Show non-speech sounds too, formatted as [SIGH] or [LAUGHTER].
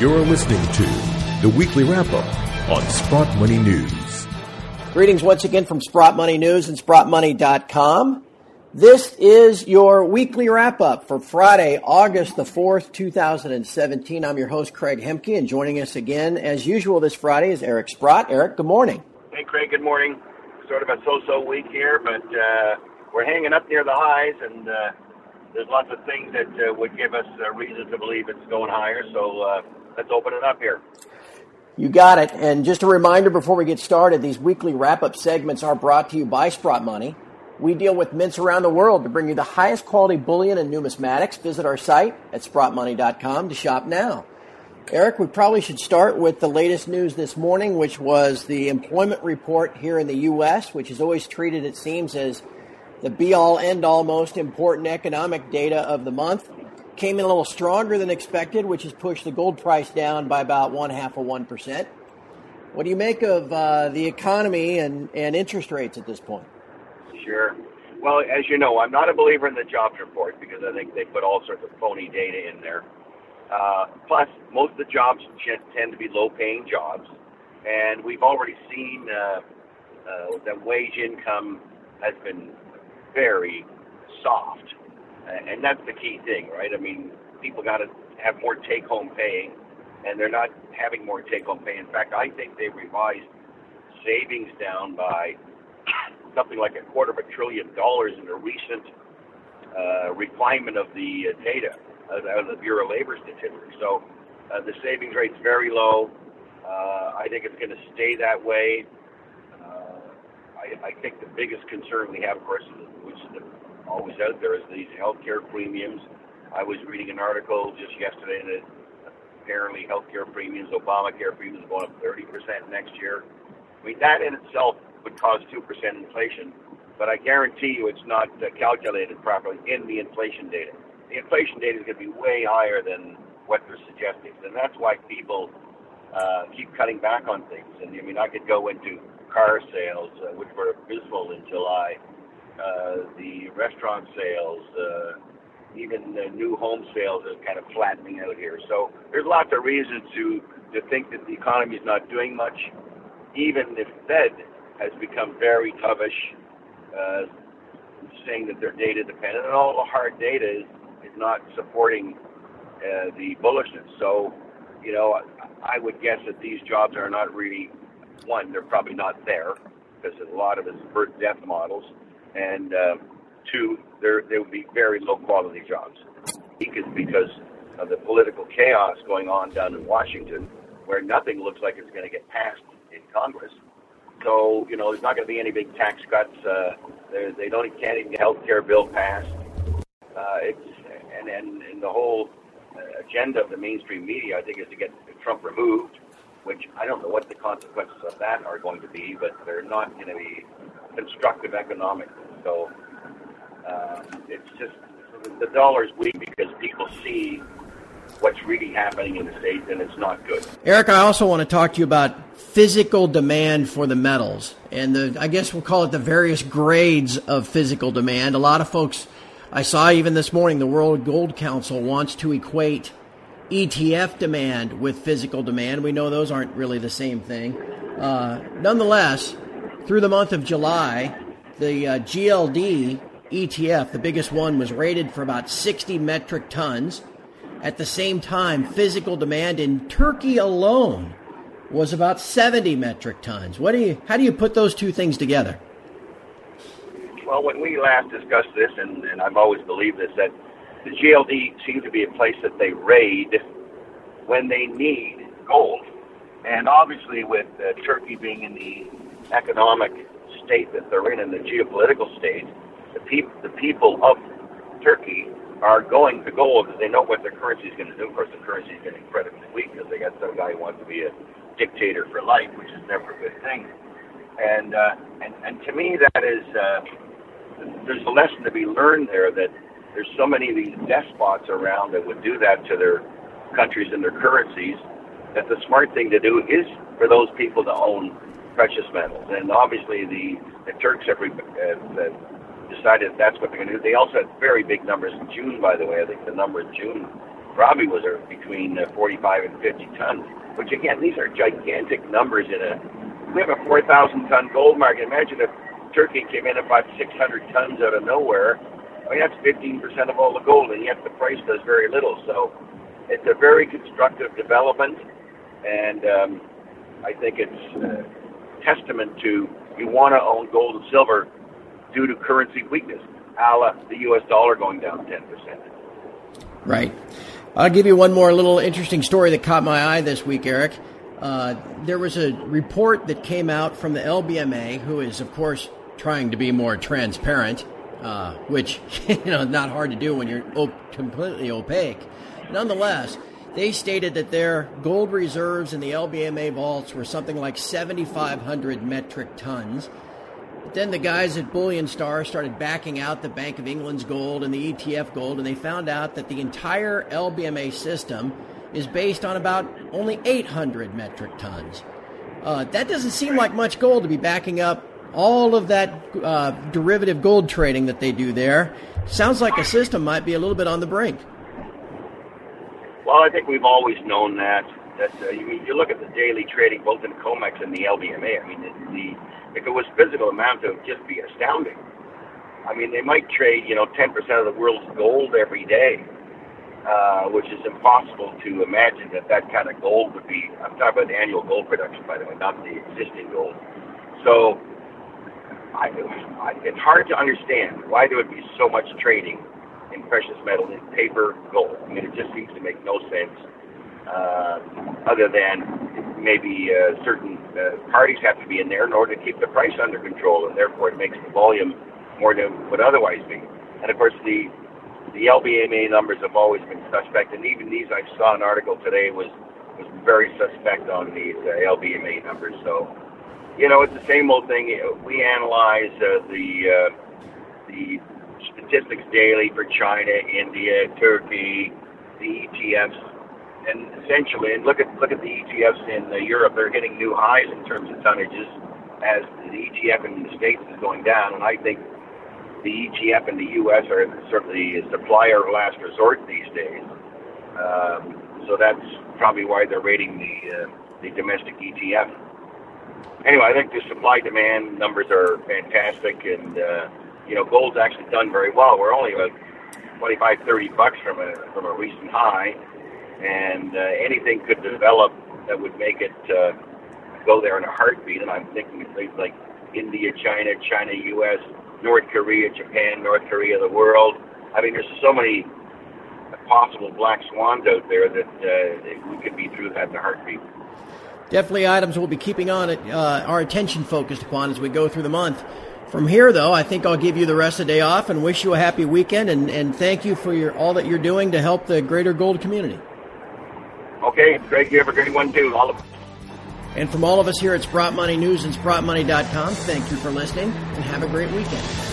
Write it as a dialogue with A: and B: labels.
A: You're listening to the weekly wrap up on Sprott Money News.
B: Greetings once again from Sprott Money News and SprottMoney.com. This is your weekly wrap up for Friday, August the 4th, 2017. I'm your host, Craig Hemke, and joining us again, as usual, this Friday is Eric Sprott. Eric, good morning.
C: Hey, Craig, good morning. Sort of a so so week here, but uh, we're hanging up near the highs, and uh, there's lots of things that uh, would give us a reason to believe it's going higher. So uh, let's open it up here.
B: You got it. And just a reminder before we get started, these weekly wrap up segments are brought to you by Sprott Money. We deal with mints around the world to bring you the highest quality bullion and numismatics. Visit our site at sprottmoney.com to shop now. Eric, we probably should start with the latest news this morning, which was the employment report here in the U.S., which is always treated, it seems, as the be all end all most important economic data of the month. Came in a little stronger than expected, which has pushed the gold price down by about one half of 1%. What do you make of uh, the economy and, and interest rates at this point?
C: Sure. Well, as you know, I'm not a believer in the jobs report because I think they put all sorts of phony data in there. Uh, plus, most of the jobs tend to be low-paying jobs, and we've already seen uh, uh, that wage income has been very soft, and that's the key thing, right? I mean, people got to have more take-home pay, and they're not having more take-home pay. In fact, I think they revised savings down by [COUGHS] something like a quarter of a trillion dollars in a recent uh, refinement of the uh, data out of the Bureau of Labor Statistics. So uh, the savings rate's very low. Uh, I think it's going to stay that way. Uh, I, I think the biggest concern we have, of course, is, which is always out there, is these healthcare premiums. I was reading an article just yesterday that apparently healthcare premiums, Obamacare premiums, going up 30% next year. I mean, that in itself would cause 2% inflation, but I guarantee you it's not uh, calculated properly in the inflation data. The inflation data is going to be way higher than what they're suggesting, and that's why people uh, keep cutting back on things. And I mean, I could go into car sales, uh, which were abysmal in July, uh, the restaurant sales, uh, even the new home sales are kind of flattening out here. So there's lots of reasons to to think that the economy is not doing much. Even the Fed has become very toughish, uh, saying that they're data dependent, and all the hard data is, is not supporting uh, the bullishness. So, you know, I would guess that these jobs are not really one, they're probably not there because a lot of it's birth death models, and uh, two, they're, they would be very low quality jobs. Because of the political chaos going on down in Washington, where nothing looks like it's going to get passed in Congress so, you know, there's not going to be any big tax cuts. Uh, they don't can't even get health care bill passed. Uh, it's and, and and the whole uh, agenda of the mainstream media, I think, is to get Trump removed. Which I don't know what the consequences of that are going to be, but they're not going to be constructive economically. So uh, it's just the dollar's weak because people see what's really happening in the states, and it's not good.
B: Eric, I also want to talk to you about physical demand for the metals, and the I guess we'll call it the various grades of physical demand. A lot of folks, I saw even this morning, the World Gold Council wants to equate ETF demand with physical demand. We know those aren't really the same thing. Uh, nonetheless, through the month of July, the uh, GLD ETF, the biggest one, was rated for about 60 metric tons. At the same time, physical demand in Turkey alone was about 70 metric tons. What do you, how do you put those two things together?
C: Well, when we last discussed this, and, and I've always believed this, that the GLD seems to be a place that they raid when they need gold. And obviously, with uh, Turkey being in the economic state that they're in, and the geopolitical state, the, peop- the people of Turkey are going to gold because they know what their currency is going to do. Of course, the currency is getting incredibly weak because they got some guy who wants to be a dictator for life, which is never a good thing. And uh, and and to me, that is uh, there's a lesson to be learned there that there's so many of these despots around that would do that to their countries and their currencies that the smart thing to do is for those people to own precious metals. And obviously, the the Turks have, have, decided that's what they're going to do. They also had very big numbers in June, by the way. I think the number in June probably was between uh, 45 and 50 tons. Which again, these are gigantic numbers in a. We have a 4,000 ton gold market. Imagine if Turkey came in and bought 600 tons out of nowhere. I mean, that's 15% of all the gold, and yet the price does very little. So it's a very constructive development, and um, I think it's a testament to you want to own gold and silver due to currency weakness, a la the U.S. dollar going down 10%.
B: Right. I'll give you one more little interesting story that caught my eye this week, Eric. Uh, there was a report that came out from the LBMA, who is, of course, trying to be more transparent, uh, which [LAUGHS] you know not hard to do when you're op- completely opaque. Nonetheless, they stated that their gold reserves in the LBMA vaults were something like 7,500 metric tons. But then the guys at Bullion Star started backing out the Bank of England's gold and the ETF gold, and they found out that the entire LBMA system is based on about only 800 metric tons. Uh, that doesn't seem like much gold to be backing up all of that uh, derivative gold trading that they do there. Sounds like a system might be a little bit on the brink.
C: Well, I think we've always known that. That uh, you, you look at the daily trading both in COMEX and the LBMA. I mean, the, the if it was physical amount, it would just be astounding. I mean, they might trade, you know, 10% of the world's gold every day, uh, which is impossible to imagine that that kind of gold would be. I'm talking about the annual gold production, by the way, not the existing gold. So, I, I, it's hard to understand why there would be so much trading in precious metal in paper gold. I mean, it just seems to make no sense. Uh, other than maybe uh, certain uh, parties have to be in there in order to keep the price under control, and therefore it makes the volume more than would otherwise be. And of course, the the LBMA numbers have always been suspect, and even these I saw an article today was was very suspect on these uh, LBMA numbers. So, you know, it's the same old thing. We analyze uh, the uh, statistics daily for China, India, Turkey, the ETFs, and essentially, and look at look at the ETFs in uh, Europe. They're hitting new highs in terms of tonnages, as the ETF in the states is going down. And I think the ETF in the U.S. are certainly a supplier of last resort these days. Um, so that's probably why they're rating the uh, the domestic ETF. Anyway, I think the supply demand numbers are fantastic, and uh, you know, gold's actually done very well. We're only about 25, 30 bucks from a from a recent high, and uh, anything could develop that would make it uh, go there in a heartbeat. And I'm thinking of things like India, China, China, U.S., North Korea, Japan, North Korea, the world. I mean, there's so many possible black swans out there that uh, we could be through that in a heartbeat.
B: Definitely items we'll be keeping on it, uh, our attention focused upon as we go through the month. From here, though, I think I'll give you the rest of the day off and wish you a happy weekend and, and thank you for your all that you're doing to help the greater gold community.
C: Okay, Greg, you have a great one too. All of-
B: and from all of us here at Sprott Money News and SprottMoney.com, thank you for listening and have a great weekend.